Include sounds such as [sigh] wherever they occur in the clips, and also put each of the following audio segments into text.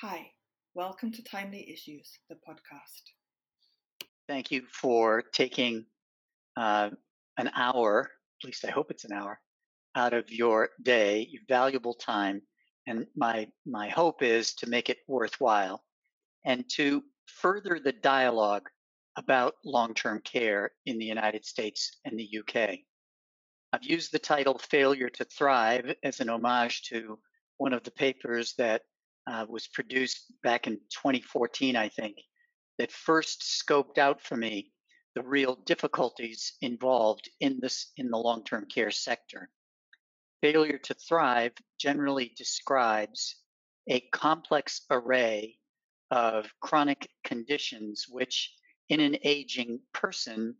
Hi, welcome to Timely Issues, the podcast. Thank you for taking uh, an hour, at least I hope it's an hour, out of your day, your valuable time. And my, my hope is to make it worthwhile and to further the dialogue about long term care in the United States and the UK. I've used the title Failure to Thrive as an homage to one of the papers that uh, was produced back in 2014, I think, that first scoped out for me the real difficulties involved in this in the long-term care sector. Failure to thrive generally describes a complex array of chronic conditions which in an aging person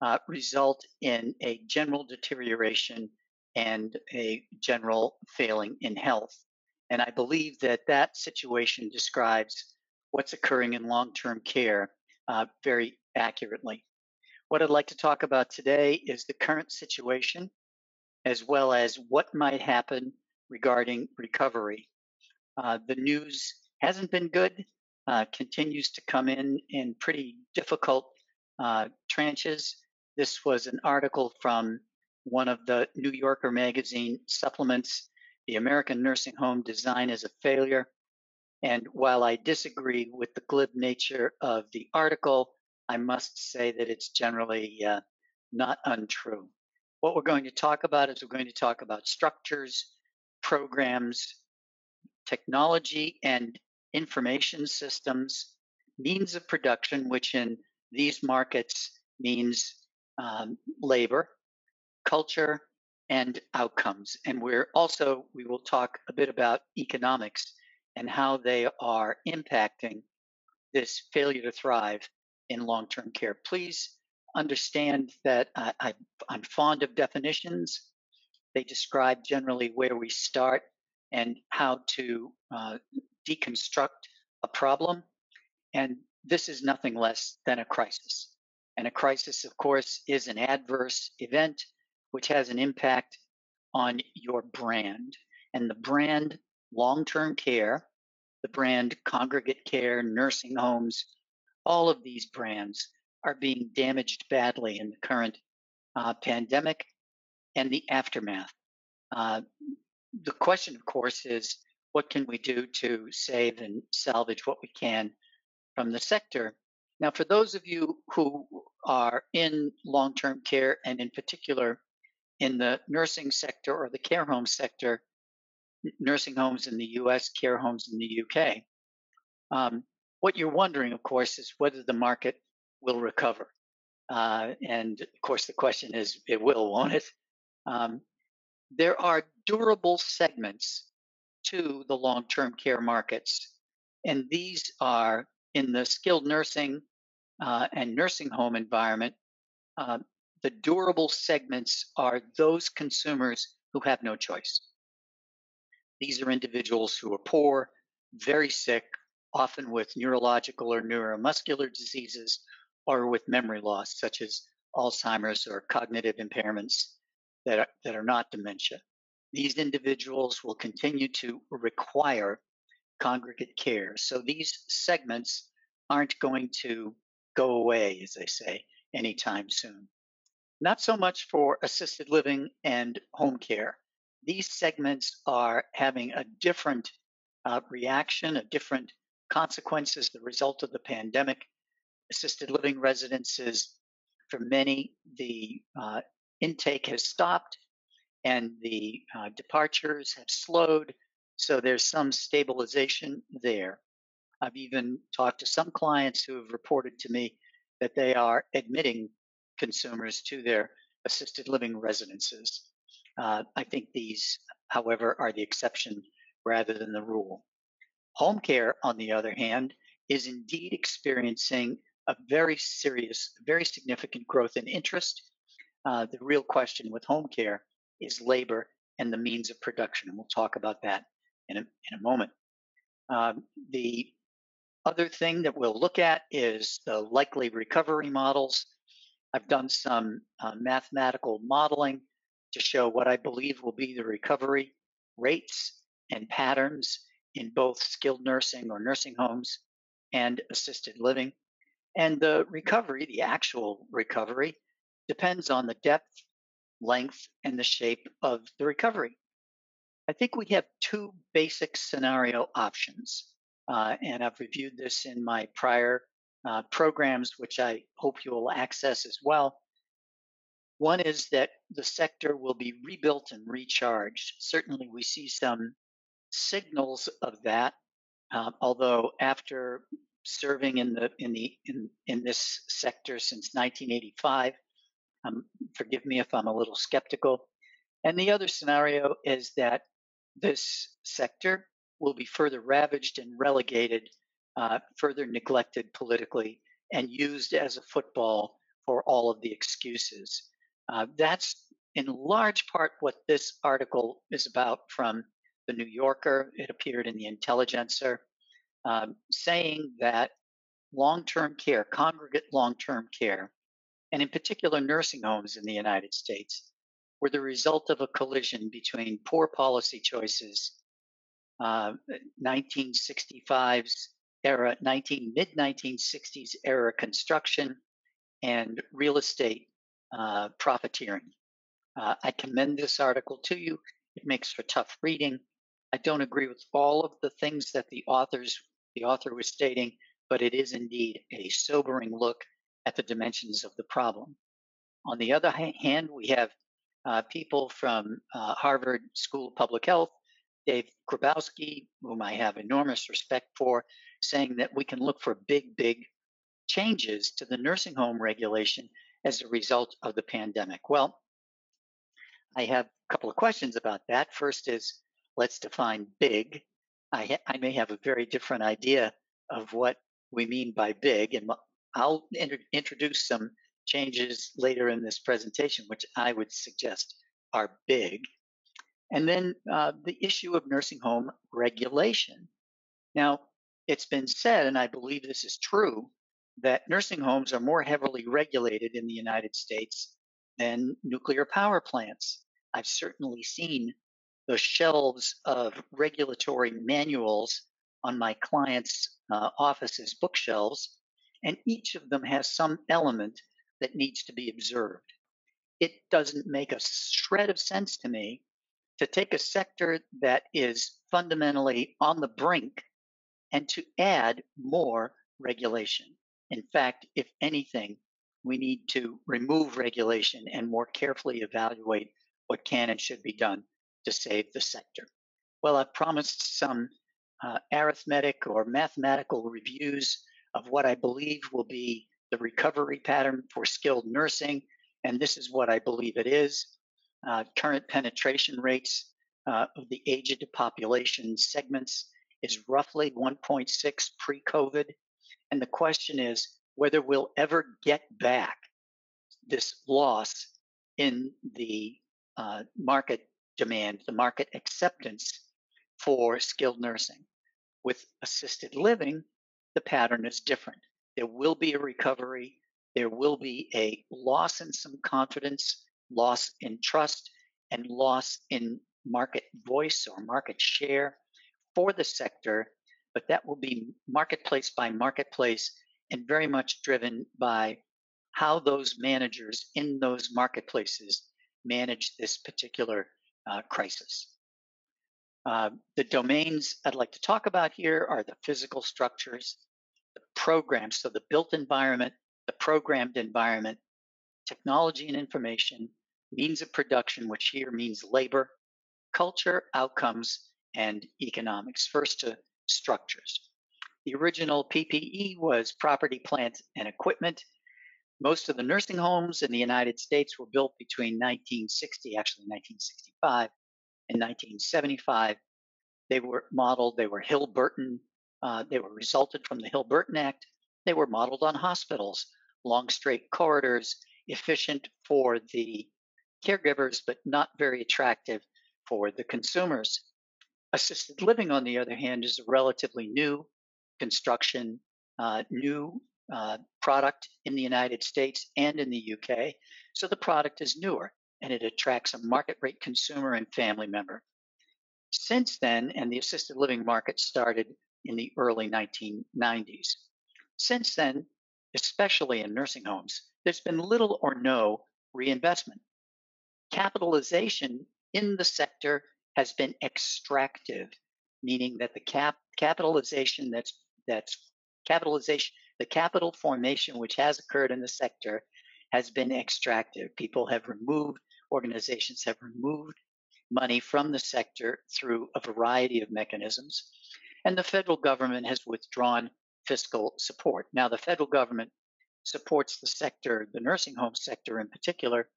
uh, result in a general deterioration and a general failing in health. And I believe that that situation describes what's occurring in long term care uh, very accurately. What I'd like to talk about today is the current situation, as well as what might happen regarding recovery. Uh, the news hasn't been good, uh, continues to come in in pretty difficult uh, tranches. This was an article from one of the New Yorker magazine supplements the American nursing home design is a failure. And while I disagree with the glib nature of the article, I must say that it's generally uh, not untrue. What we're going to talk about is we're going to talk about structures, programs, technology, and information systems, means of production, which in these markets means um, labor, culture, and outcomes. And we're also, we will talk a bit about economics and how they are impacting this failure to thrive in long term care. Please understand that I, i'm fond of definitions. They describe generally where we start and how to uh, deconstruct a problem. And this is nothing less than a crisis. And a crisis, of course, is an adverse event which has an impact on your brand. And the brand long term care, the brand congregate care, nursing homes, all of these brands are being damaged badly in the current uh, pandemic and the aftermath. Uh, the question, of course, is what can we do to save and salvage what we can from the sector? Now, for those of you who are in long term care and in particular in the nursing sector or the care home sector, nursing homes in the US, care homes in the UK. Um, what you're wondering, of course, is whether the market will recover. Uh, and of course, the question is, it will, won't it? Um, there are durable segments to the long term care markets, and these are in the skilled nursing uh, and nursing home environment. Uh, the durable segments are those consumers who have no choice. These are individuals who are poor, very sick, often with neurological or neuromuscular diseases or with memory loss, such as Alzheimer's or cognitive impairments that are, that are not dementia. These individuals will continue to require congregate care. So these segments aren't going to go away, as they say, anytime soon. Not so much for assisted living and home care. These segments are having a different uh, reaction, a different consequences, the result of the pandemic. Assisted living residences, for many, the uh, intake has stopped and the uh, departures have slowed. So there's some stabilization there. I've even talked to some clients who have reported to me that they are admitting consumers to their assisted living residences. Uh, I think these, however, are the exception rather than the rule. Home care, on the other hand, is indeed experiencing a very serious, very significant growth in interest. Uh, the real question with home care is labor and the means of production, and we'll talk about that in a, in a moment. Um, the other thing that we'll look at is the likely recovery models I've done some uh, mathematical modeling to show what I believe will be the recovery rates and patterns in both skilled nursing or nursing homes and assisted living. And the recovery, the actual recovery, depends on the depth, length, and the shape of the recovery. I think we have two basic scenario options. Uh, and I've reviewed this in my prior uh, programs, which I hope you will access as well. One is that the sector will be rebuilt and recharged. Certainly, we see some signals of that. Uh, although after serving in the in the in, in this sector since 1985, um, forgive me if I'm a little skeptical. And the other scenario is that this sector will be further ravaged and relegated, uh, further neglected politically, and used as a football for all of the excuses. Uh, that's in large part what this article is about from the New Yorker. It appeared in the Intelligencer, um, saying that long term care, congregate long term care, and in particular nursing homes in the United States, were the result of a collision between poor policy choices, uh, 1965's era, 19 mid 1960s era construction, and real estate uh, profiteering. Uh, I commend this article to you. It makes for tough reading. I don't agree with all of the things that the authors the author was stating, but it is indeed a sobering look at the dimensions of the problem. On the other hand, we have uh, people from uh, Harvard School of Public Health, Dave Grabowski, whom I have enormous respect for, saying that we can look for big, big changes to the nursing home regulation as a result of the pandemic. Well, I have a couple of questions about that. First is let's define big. I, ha- I may have a very different idea of what we mean by big, and I'll introduce some changes later in this presentation, which I would suggest are big. And then uh, the issue of nursing home regulation. Now, it's been said, and I believe this is true, that nursing homes are more heavily regulated in the United States than nuclear power plants. I've certainly seen the shelves of regulatory manuals on my clients' uh, offices bookshelves, and each of them has some element that needs to be observed. It doesn't make a shred of sense to me to take a sector that is fundamentally on the brink and to add more regulation. In fact, if anything, we need to remove regulation and more carefully evaluate what can and should be done to save the sector. Well, I've promised some uh, arithmetic or mathematical reviews of what I believe will be the recovery pattern for skilled nursing, and this is what I believe it is. Uh, current penetration rates uh, of the aged population segments is roughly 1.6 pre COVID. And the question is whether we'll ever get back this loss in the uh, market demand, the market acceptance for skilled nursing. With assisted living, the pattern is different. There will be a recovery. There will be a loss in some confidence, loss in trust, and loss in market voice or market share for the sector. But that will be marketplace by marketplace and very much driven by how those managers in those marketplaces manage this particular uh, crisis. Uh, the domains I'd like to talk about here are the physical structures, the programs, so the built environment, the programmed environment, technology and information, means of production, which here means labor, culture, outcomes, and economics. First to structures. The original PPE was property, plant, and equipment. Most of the nursing homes in the United States were built between 1960, actually 1965, and 1975. They were modeled, they were Hill Burton uh, they were resulted from the Hill-Burton Act. They were modeled on hospitals, long straight corridors, efficient for the caregivers, but not very attractive for the consumers. Assisted living, on the other hand, is a relatively new construction, uh, new uh, product in the United States and in the UK. So the product is newer and it attracts a market rate consumer and family member. Since then, and the assisted living market started in the early 1990s. Since then, especially in nursing homes, there's been little or no reinvestment. Capitalization in the sector has been extractive, meaning that the cap capitalization that's that's capitalization the capital formation which has occurred in the sector has been extractive. People have removed organizations have removed money from the sector through a variety of mechanisms, and the federal government has withdrawn fiscal support. Now, the federal government supports the sector, the nursing home sector in particular,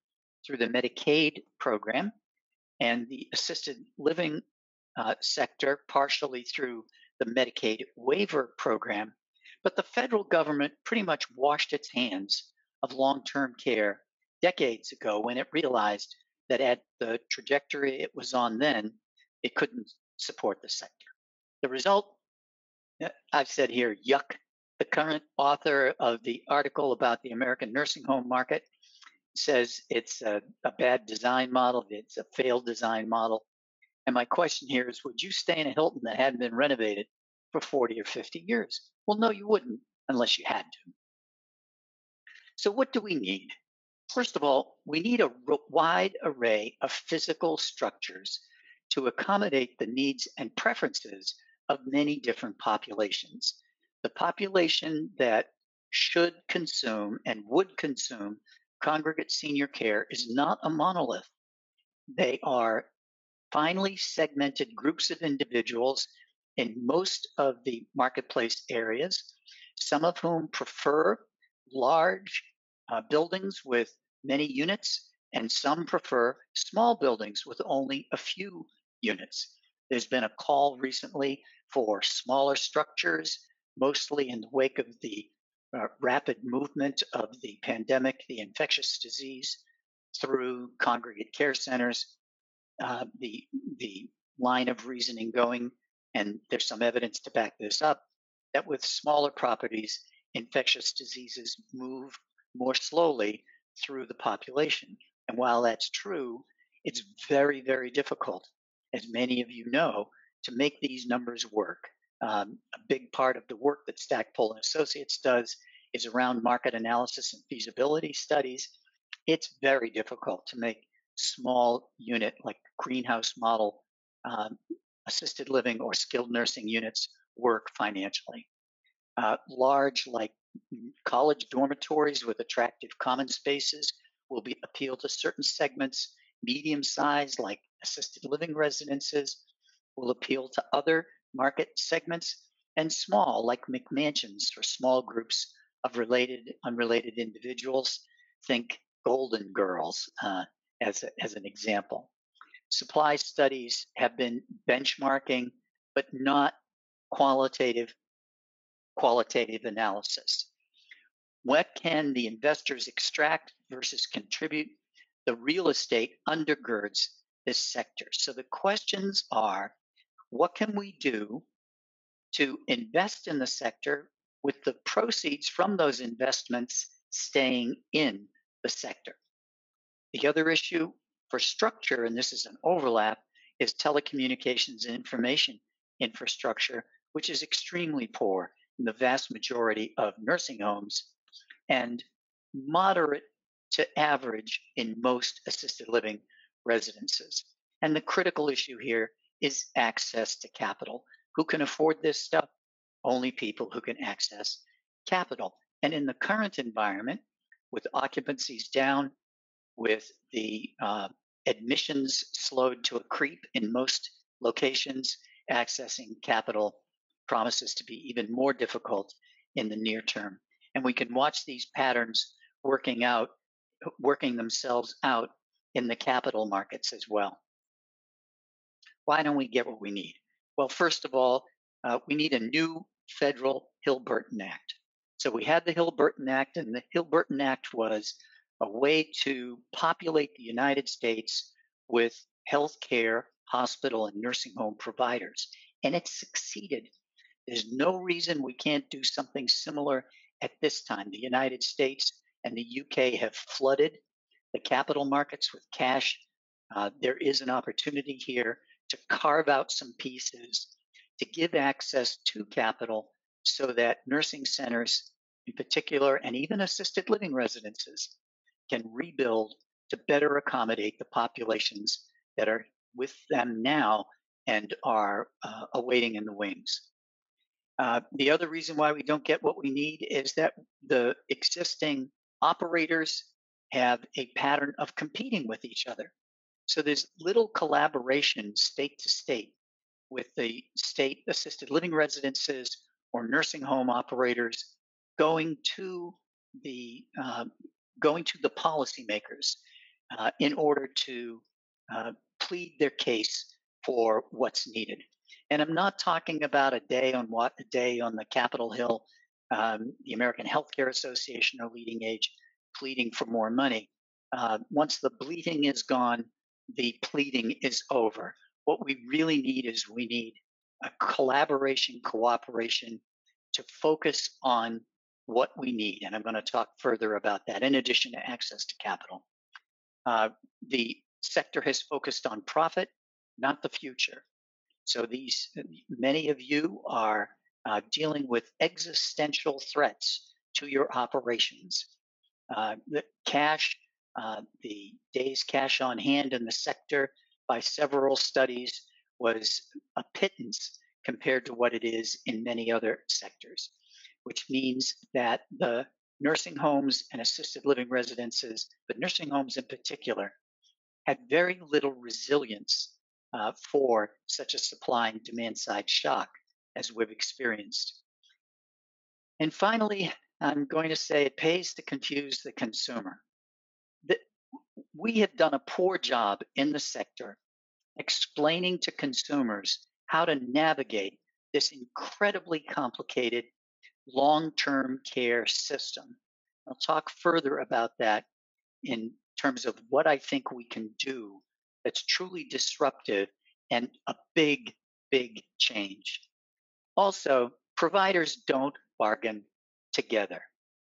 through the Medicaid program and the assisted living uh, sector partially through the Medicaid waiver program. But the federal government pretty much washed its hands of long term care decades ago when it realized that at the trajectory it was on then, it couldn't support the sector. The result, I've said here, yuck. The current author of the article about the American nursing home market says it's a, a bad design model, it's a failed design model. And my question here is would you stay in a Hilton that hadn't been renovated for 40 or 50 years? Well, no, you wouldn't unless you had to. So, what do we need? First of all, we need a wide array of physical structures to accommodate the needs and preferences of many different populations. The population that should consume and would consume congregate senior care is not a monolith. They are finely segmented groups of individuals in most of the marketplace areas, some of whom prefer large uh, buildings with many units, and some prefer small buildings with only a few units. There's been a call recently for smaller structures, mostly in the wake of the uh, rapid movement of the pandemic, the infectious disease, through congregate care centers. Uh, the the line of reasoning going, and there's some evidence to back this up, that with smaller properties, infectious diseases move more slowly through the population. And while that's true, it's very, very difficult, as many of you know, to make these numbers work. Um, a big part of the work that Stackpole and Associates does is around market analysis and feasibility studies. It's very difficult to make small unit like greenhouse model um, assisted living or skilled nursing units work financially. Uh, large like college dormitories with attractive common spaces will be appeal to certain segments. Medium size, like assisted living residences, will appeal to other market segments, and small, like McMansions for small groups of related, unrelated individuals. Think Golden Girls uh, as, a, as an example. Supply studies have been benchmarking, but not qualitative qualitative analysis. What can the investors extract versus contribute? The real estate undergirds this sector. So the questions are what can we do to invest in the sector with the proceeds from those investments staying in the sector? The other issue for structure, and this is an overlap, is telecommunications and information infrastructure, which is extremely poor in the vast majority of nursing homes and moderate to average in most assisted living residences. And the critical issue here is access to capital. Who can afford this stuff? Only people who can access capital. And in the current environment, with occupancies down, with the uh, admissions slowed to a creep in most locations, accessing capital promises to be even more difficult in the near term. And we can watch these patterns working out, working themselves out in the capital markets as well. Why don't we get what we need? Well, first of all, uh, we need a new federal Hill-Burton Act. So we had the Hill-Burton Act, and the Hill-Burton Act was a way to populate the United States with healthcare, hospital, and nursing home providers. And it succeeded. There's no reason we can't do something similar at this time. The United States and the UK have flooded the capital markets with cash. Uh, there is an opportunity here to carve out some pieces to give access to capital so that nursing centers in particular and even assisted living residences can rebuild to better accommodate the populations that are with them now and are uh, awaiting in the wings. Uh, the other reason why we don't get what we need is that the existing operators have a pattern of competing with each other. So there's little collaboration state to state with the state assisted living residences or nursing home operators going to the uh, going to the policymakers uh, in order to uh, plead their case for what's needed. And I'm not talking about a day on what a day on the Capitol Hill, um, the American Healthcare Association or Leading Age pleading for more money. Uh, once the bleeding is gone, the pleading is over. What we really need is we need a collaboration, cooperation to focus on what we need. And I'm going to talk further about that in addition to access to capital. Uh, the sector has focused on profit, not the future. So these many of you are uh, dealing with existential threats to your operations. Uh, the cash, uh, the days cash on hand in the sector by several studies was a pittance compared to what it is in many other sectors, which means that the nursing homes and assisted living residences, but nursing homes in particular, had very little resilience uh, for such a supply and demand side shock as we've experienced. And finally, I'm going to say it pays to confuse the consumer. We have done a poor job in the sector explaining to consumers how to navigate this incredibly complicated long term care system. I'll talk further about that in terms of what I think we can do that's truly disruptive and a big, big change. Also, providers don't bargain together.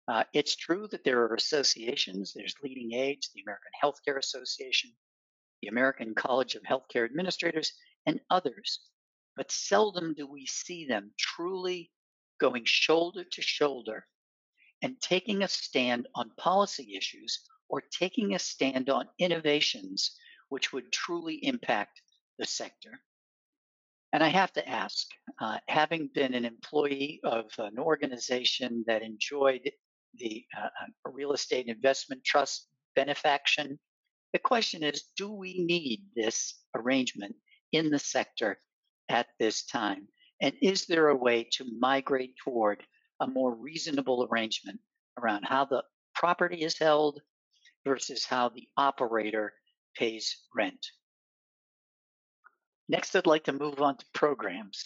Uh, it's true that there are associations. There's Leading Age, the American Healthcare Association, the American College of Healthcare Administrators, and others. But seldom do we see them truly going shoulder to shoulder and taking a stand on policy issues or taking a stand on innovations which would truly impact the sector. And I have to ask, uh, having been an employee of an organization that enjoyed the uh, uh, real estate investment trust benefaction, the question is do we need this arrangement in the sector at this time? And is there a way to migrate toward a more reasonable arrangement around how the property is held versus how the operator pays rent? Next, I'd like to move on to programs.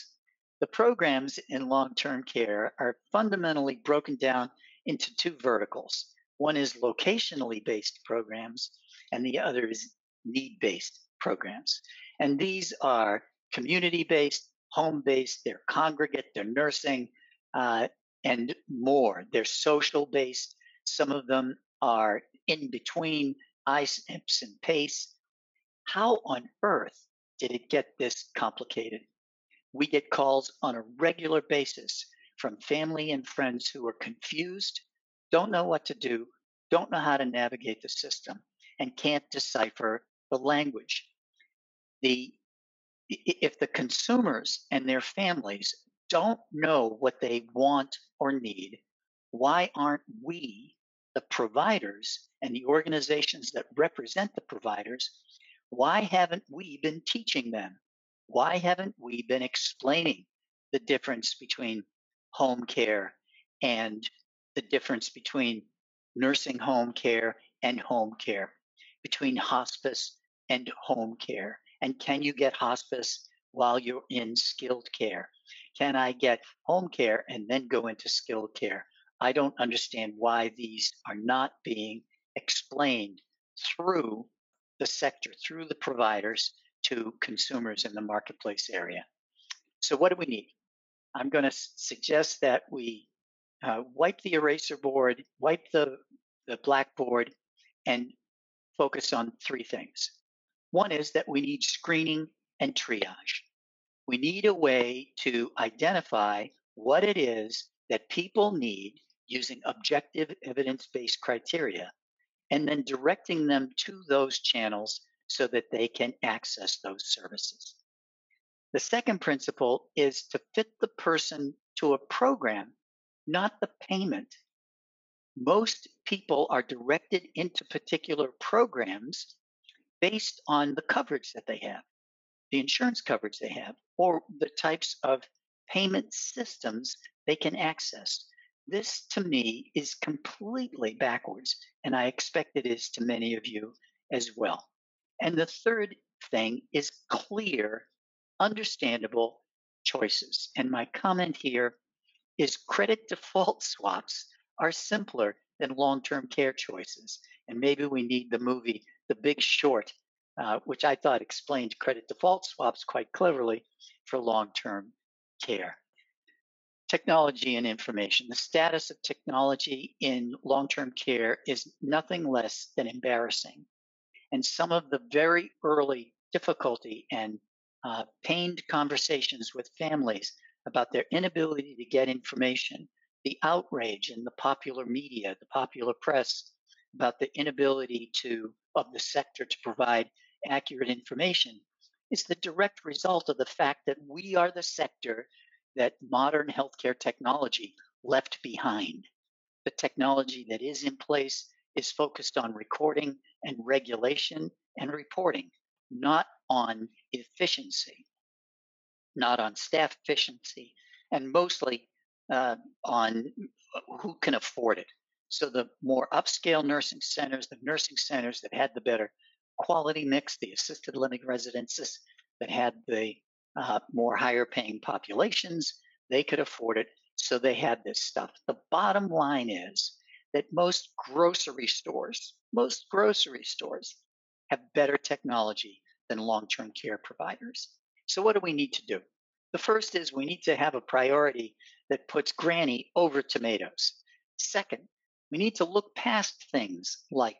The programs in long term care are fundamentally broken down into two verticals. One is locationally based programs, and the other is need based programs. And these are community based, home based, they're congregate, they're nursing, uh, and more. They're social based. Some of them are in between ISNPs and PACE. How on earth did it get this complicated? We get calls on a regular basis from family and friends who are confused, don't know what to do, don't know how to navigate the system, and can't decipher the language. The, if the consumers and their families don't know what they want or need, why aren't we, the providers and the organizations that represent the providers, why haven't we been teaching them? Why haven't we been explaining the difference between home care and the difference between nursing home care and home care, between hospice and home care? And can you get hospice while you're in skilled care? Can I get home care and then go into skilled care? I don't understand why these are not being explained through the sector through the providers to consumers in the marketplace area. So, what do we need? I'm going to suggest that we uh, wipe the eraser board, wipe the, the blackboard, and focus on three things. One is that we need screening and triage. We need a way to identify what it is that people need using objective evidence based criteria and then directing them to those channels so that they can access those services. The second principle is to fit the person to a program, not the payment. Most people are directed into particular programs based on the coverage that they have, the insurance coverage they have, or the types of payment systems they can access. This to me is completely backwards, and I expect it is to many of you as well. And the third thing is clear, understandable choices. And my comment here is credit default [laughs] swaps are simpler than long term care choices. And maybe we need the movie The Big Short, uh, which I thought explained credit default swaps quite cleverly for long term care. Technology and information. The status of technology in long term care is nothing less than embarrassing. And some of the very early difficulty and uh, pained conversations with families about their inability to get information, the outrage in the popular media, the popular press about the inability to of the sector to provide accurate information is the direct result of the fact that we are the sector that modern healthcare technology left behind. The technology that is in place is focused on recording and regulation and reporting, not on efficiency, not on staff efficiency, and mostly uh, on who can afford it. So the more upscale nursing centers, the nursing centers that had the better quality mix, the assisted living residences that had the uh, more higher paying populations, they could afford it. So they had this stuff. The bottom line is that most grocery stores, most grocery stores have better technology than long term care providers. So, what do we need to do? The first is we need to have a priority that puts granny over tomatoes. Second, we need to look past things like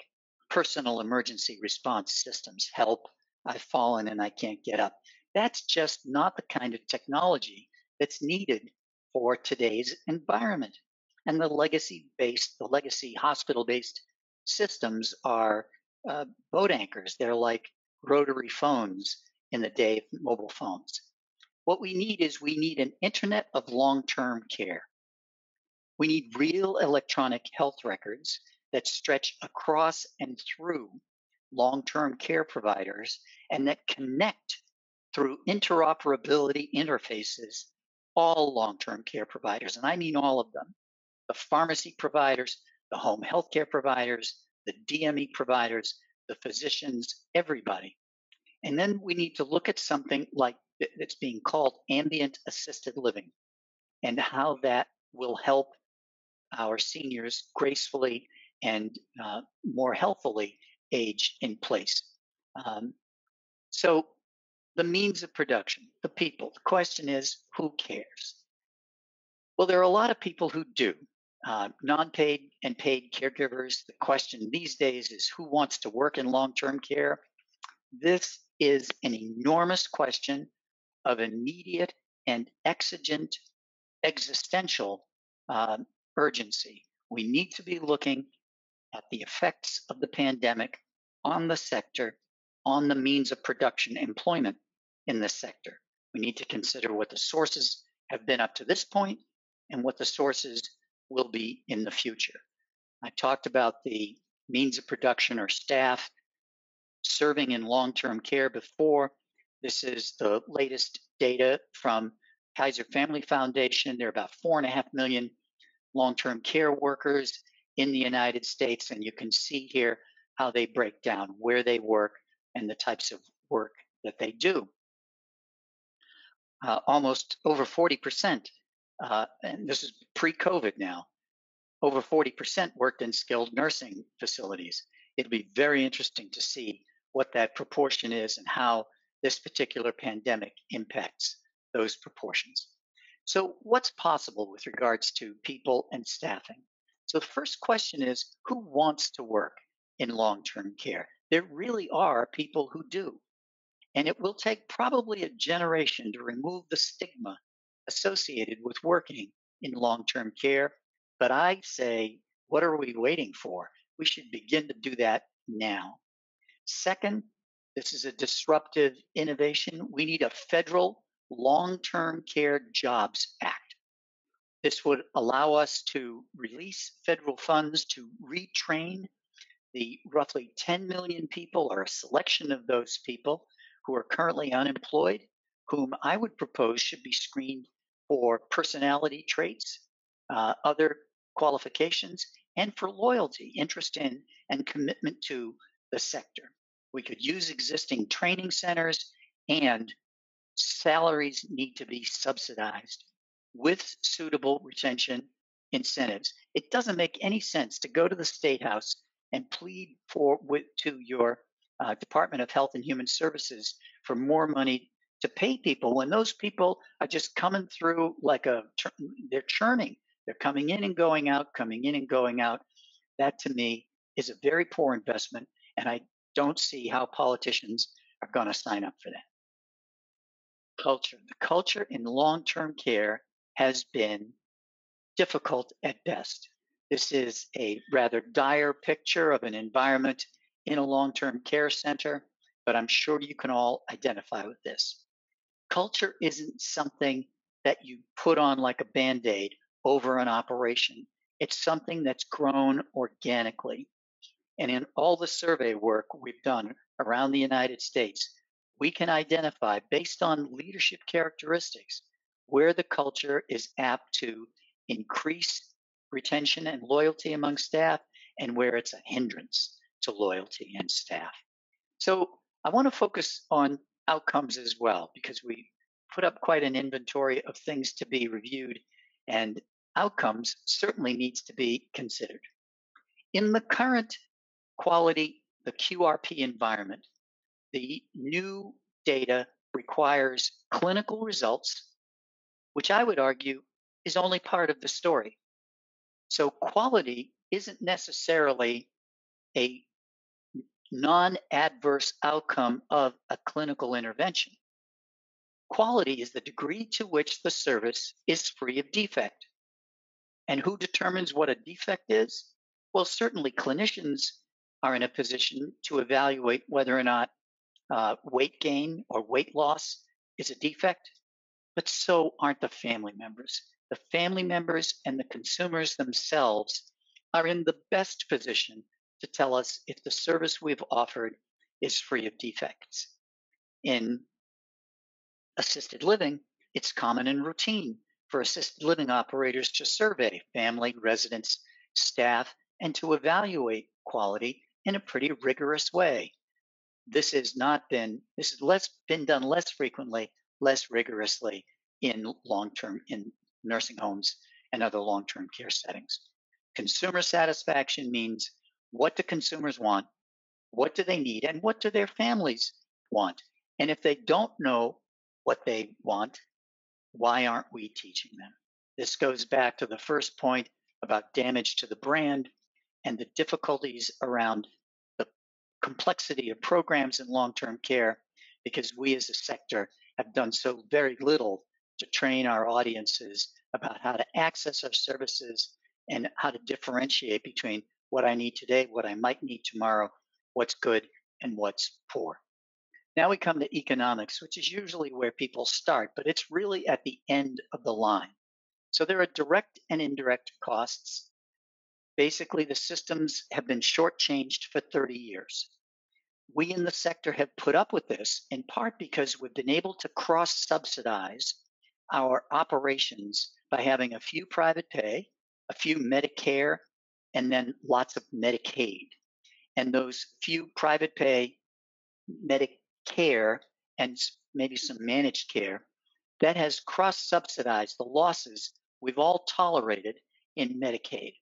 personal emergency response systems help, I've fallen and I can't get up. That's just not the kind of technology that's needed for today's environment. And the legacy based, the legacy hospital based systems are uh, boat anchors. They're like rotary phones in the day of mobile phones. What we need is we need an internet of long term care. We need real electronic health records that stretch across and through long term care providers and that connect through interoperability interfaces all long term care providers. And I mean all of them the pharmacy providers, the home healthcare providers, the DME providers, the physicians, everybody. And then we need to look at something like that's being called ambient assisted living and how that will help our seniors gracefully and uh, more healthfully age in place. Um, so, the means of production, the people. The question is, who cares? Well, there are a lot of people who do uh, non-paid and paid caregivers. The question these days is who wants to work in long-term care? This is an enormous question of immediate and exigent existential uh, urgency. We need to be looking at the effects of the pandemic on the sector, on the means of production employment in this sector. We need to consider what the sources have been up to this point and what the sources will be in the future. I talked about the means of production or staff serving in long term care before. This is the latest data from Kaiser Family Foundation. There are about four and a half million long term care workers in the United States, and you can see here how they break down where they work and the types of work that they do. Uh, almost over 40% uh, and this is pre-COVID now, over 40% worked in skilled nursing facilities. It'll be very interesting to see what that proportion is and how this particular pandemic impacts those proportions. So, what's possible with regards to people and staffing? So, the first question is who wants to work in long term care? There really are people who do. And it will take probably a generation to remove the stigma associated with working in long term care. But I say, what are we waiting for? We should begin to do that now. Second, this is a disruptive innovation. We need a federal long term care jobs act. This would allow us to release federal funds to retrain the roughly 10 million people or a selection of those people who are currently unemployed, whom I would propose should be screened for personality traits, uh, other qualifications, and for loyalty, interest in, and commitment to the sector. We could use existing training centers, and salaries need to be subsidized with suitable retention incentives. It doesn't make any sense to go to the State House and plead for with, to your uh, Department of Health and Human Services for more money to pay people. When those people are just coming through like a they're churning. They're coming in and going out coming in and going out. That to me is a very poor investment and i don't see how politicians are going to sign up for that. Culture the culture in long-term care has been difficult at best. This is a rather dire picture of an environment in a long term care center, but I'm sure you can all identify with this. Culture isn't something that you put on like a band aid over an operation, it's something that's grown organically. And in all the survey work we've done around the United States, we can identify based on leadership characteristics where the culture is apt to increase retention and loyalty among staff and where it's a hindrance to loyalty and staff. So I want to focus on outcomes as well because we put up quite an inventory of things to be reviewed and outcomes certainly needs to be considered. In the current quality, the QRP environment, the new data requires clinical results, which I would argue is only part of the story. So quality isn't necessarily a non adverse outcome of a clinical intervention. Quality is the degree to which the service is free of defect. And who determines what a defect is? Well, certainly clinicians are in a position to evaluate whether or not uh, weight gain or weight loss is a defect, but so aren't the family members the family members and the consumers themselves are in the best position to tell us if the service we've offered is free of defects. In assisted living, it's common and routine for assisted living operators to survey family, residents, staff, and to evaluate quality in a pretty rigorous way. This has not been this has less been done less frequently, less rigorously in long-term in nursing homes, and other long term care settings. Consumer satisfaction means what do consumers want? What do they need? And what do their families want? And if they don't know what they want, why aren't we teaching them? This goes back to the first point about damage to the brand and the difficulties around the complexity of programs in long term care because we as a sector have done so very little to train our audiences about how to access our services and how to differentiate between what I need today, what I might need tomorrow, what's good, and what's poor. Now we come to economics, which is usually where people start, but it's really at the end of the line. So there are direct and indirect costs. Basically, the systems have been shortchanged for 30 years. We in the sector have put up with this in part because we've been able to cross subsidize our operations by having a few private pay, a few Medicare, and then lots of Medicaid. And those few private pay, Medicare, and maybe some managed care, that has cross subsidized the losses we've all tolerated in Medicaid.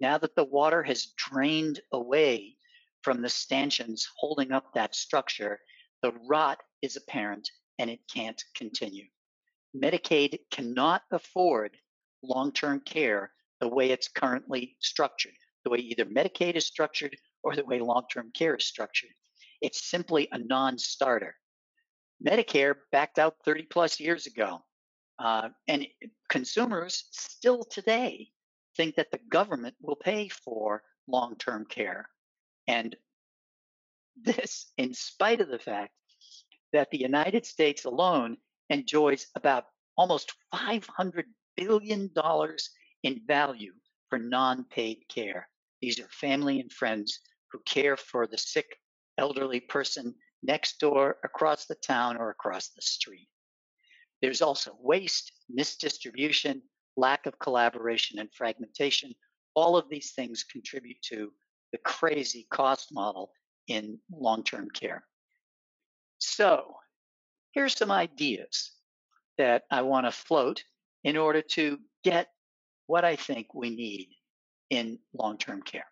Now that the water has drained away from the stanchions holding up that structure, the rot is apparent and it can't continue. Medicaid cannot afford long term care the way it's currently structured, the way either Medicaid is structured or the way long term care is structured. It's simply a non starter. Medicare backed out 30 plus years ago. Uh, and consumers still today think that the government will pay for long term care. And this, in spite of the fact that the United States alone enjoys about almost $500 billion in value for non paid care. These are family and friends who care for the sick elderly person next door, across the town, or across the street. There's also waste, misdistribution, lack of collaboration, and fragmentation. All of these things contribute to the crazy cost model in long term care. So, here's some ideas that I want to float in order to get what I think we need in long term care.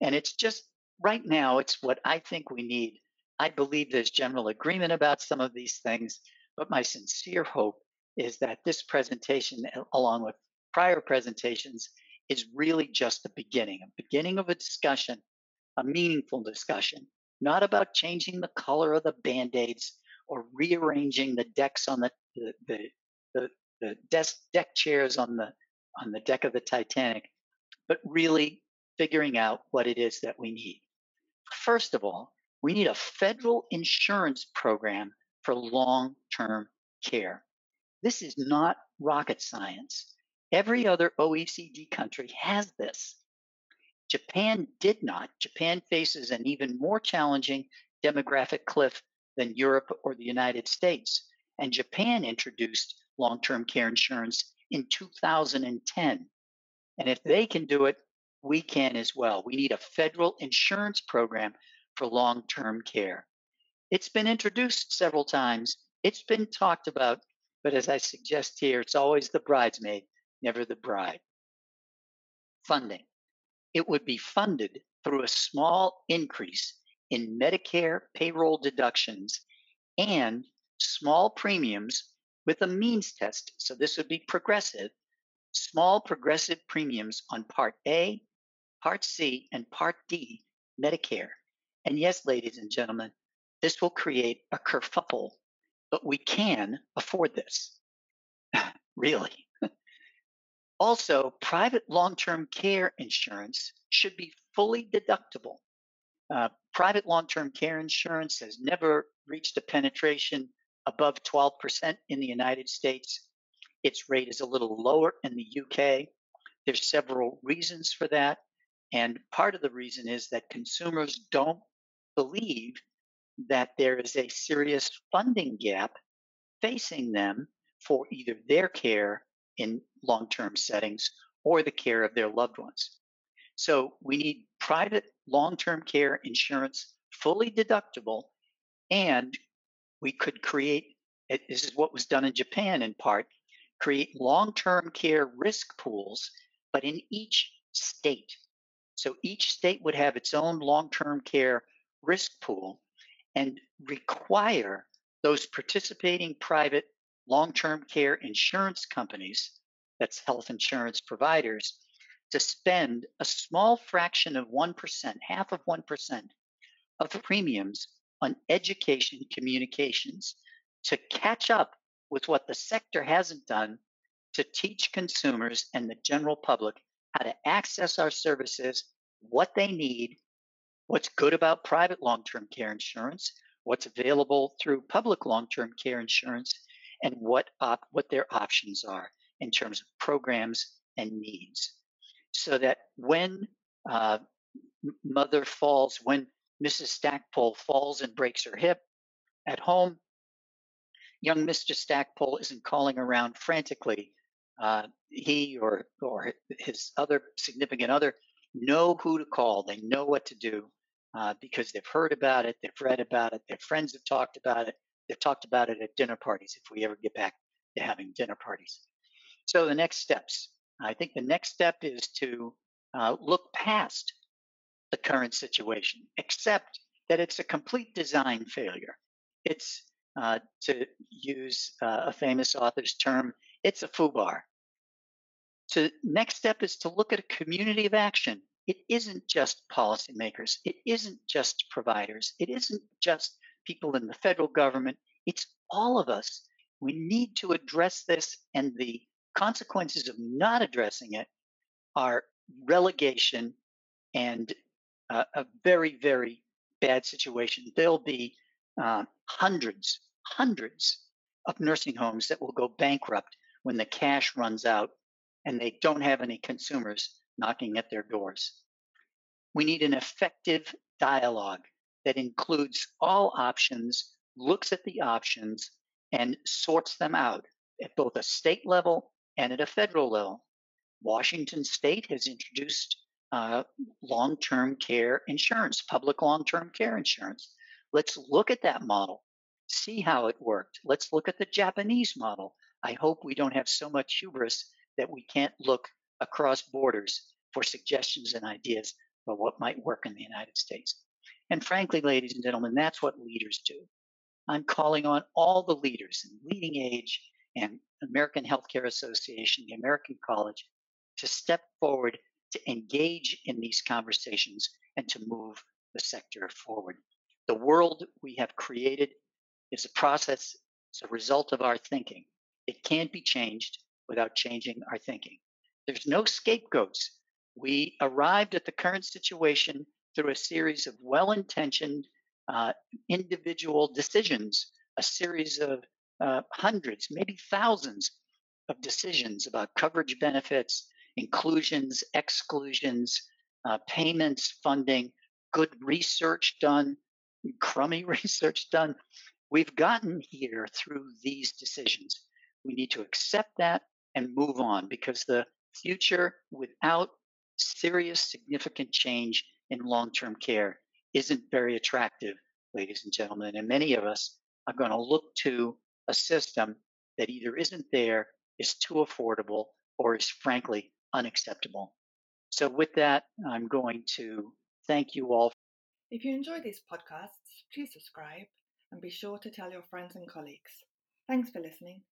And it's just right now, it's what I think we need. I believe there's general agreement about some of these things, but my sincere hope is that this presentation, along with prior presentations, is really just the beginning, a beginning of a discussion, a meaningful discussion, not about changing the color of the band aids or rearranging the decks on the, the, the, the, the desk, deck chairs on the, on the deck of the Titanic, but really figuring out what it is that we need. First of all, we need a federal insurance program for long term care. This is not rocket science. Every other OECD country has this. Japan did not. Japan faces an even more challenging demographic cliff than Europe or the United States. And Japan introduced long term care insurance in 2010. And if they can do it, we can as well. We need a federal insurance program for long term care. It's been introduced several times, it's been talked about, but as I suggest here, it's always the bridesmaid, never the bride. Funding. It would be funded through a small increase in Medicare payroll deductions and small premiums with a means test. So this would be progressive, small progressive premiums on Part A, Part C, and Part D Medicare. And yes, ladies and gentlemen, this will create a kerfuffle, but we can afford this. [laughs] really. also, private long term care insurance should be fully deductible. Uh, private long term care insurance has never reached a penetration above 12% in the United States. Its rate is a little lower in the UK. There's several reasons for that. And part of the reason is that consumers don't believe that there is a serious funding gap facing them for either their care in long term settings or the care of their loved ones. So we need private long term care insurance fully deductible, and we could create this is what was done in Japan in part create long term care risk pools, but in each state. So each state would have its own long term care risk pool and require those participating private long term care insurance companies, that's health insurance providers, to spend a small fraction of 1%, half of 1% of the premiums on education communications to catch up with what the sector hasn't done to teach consumers and the general public how to access our services, what they need, what's good about private long term care insurance, what's available through public long term care insurance, and what, op- what their options are in terms of programs and needs. So that when uh, mother falls, when Mrs. Stackpole falls and breaks her hip at home, young Mr. Stackpole isn't calling around frantically. Uh, he or or his other significant other know who to call. They know what to do uh, because they've heard about it, they've read about it, their friends have talked about it, they've talked about it at dinner parties. If we ever get back to having dinner parties, so the next steps. I think the next step is to uh, look past the current situation, except that it's a complete design failure. It's uh, to use uh, a famous author's term, it's a FUBAR. So next step is to look at a community of action. It isn't just policymakers. It isn't just providers. It isn't just people in the federal government. It's all of us. We need to address this, and the consequences of not addressing it are relegation and uh, a very, very bad situation. There'll be uh, hundreds, hundreds of nursing homes that will go bankrupt when the cash runs out and they don't have any consumers knocking at their doors. We need an effective dialogue that includes all options, looks at the options, and sorts them out at both a state level and at a federal level. Washington state has introduced uh, long term care insurance, public long term care insurance. Let's look at that model, see how it worked. Let's look at the Japanese model. I hope we don't have so much hubris that we can't look across borders for suggestions and ideas about what might work in the United States. And frankly, ladies and gentlemen, that's what leaders do. I'm calling on all the leaders in LeadingAge and American Healthcare Association, the American College, to step forward to engage in these conversations and to move the sector forward. The world we have created is a process, it's a result of our thinking. It can't be changed without changing our thinking. There's no scapegoats. We arrived at the current situation through a series of well intentioned uh, individual decisions, a series of uh, hundreds, maybe thousands of decisions about coverage benefits, inclusions, exclusions, uh, payments, funding, good research done, crummy [laughs] research done. We've gotten here through these decisions. We need to accept that and move on because the future without serious, significant change in long term care isn't very attractive, ladies and gentlemen. And many of us are going to look to a system that either isn't there, is too affordable, or is frankly unacceptable. So, with that, I'm going to thank you all. If you enjoy these podcasts, please subscribe and be sure to tell your friends and colleagues. Thanks for listening.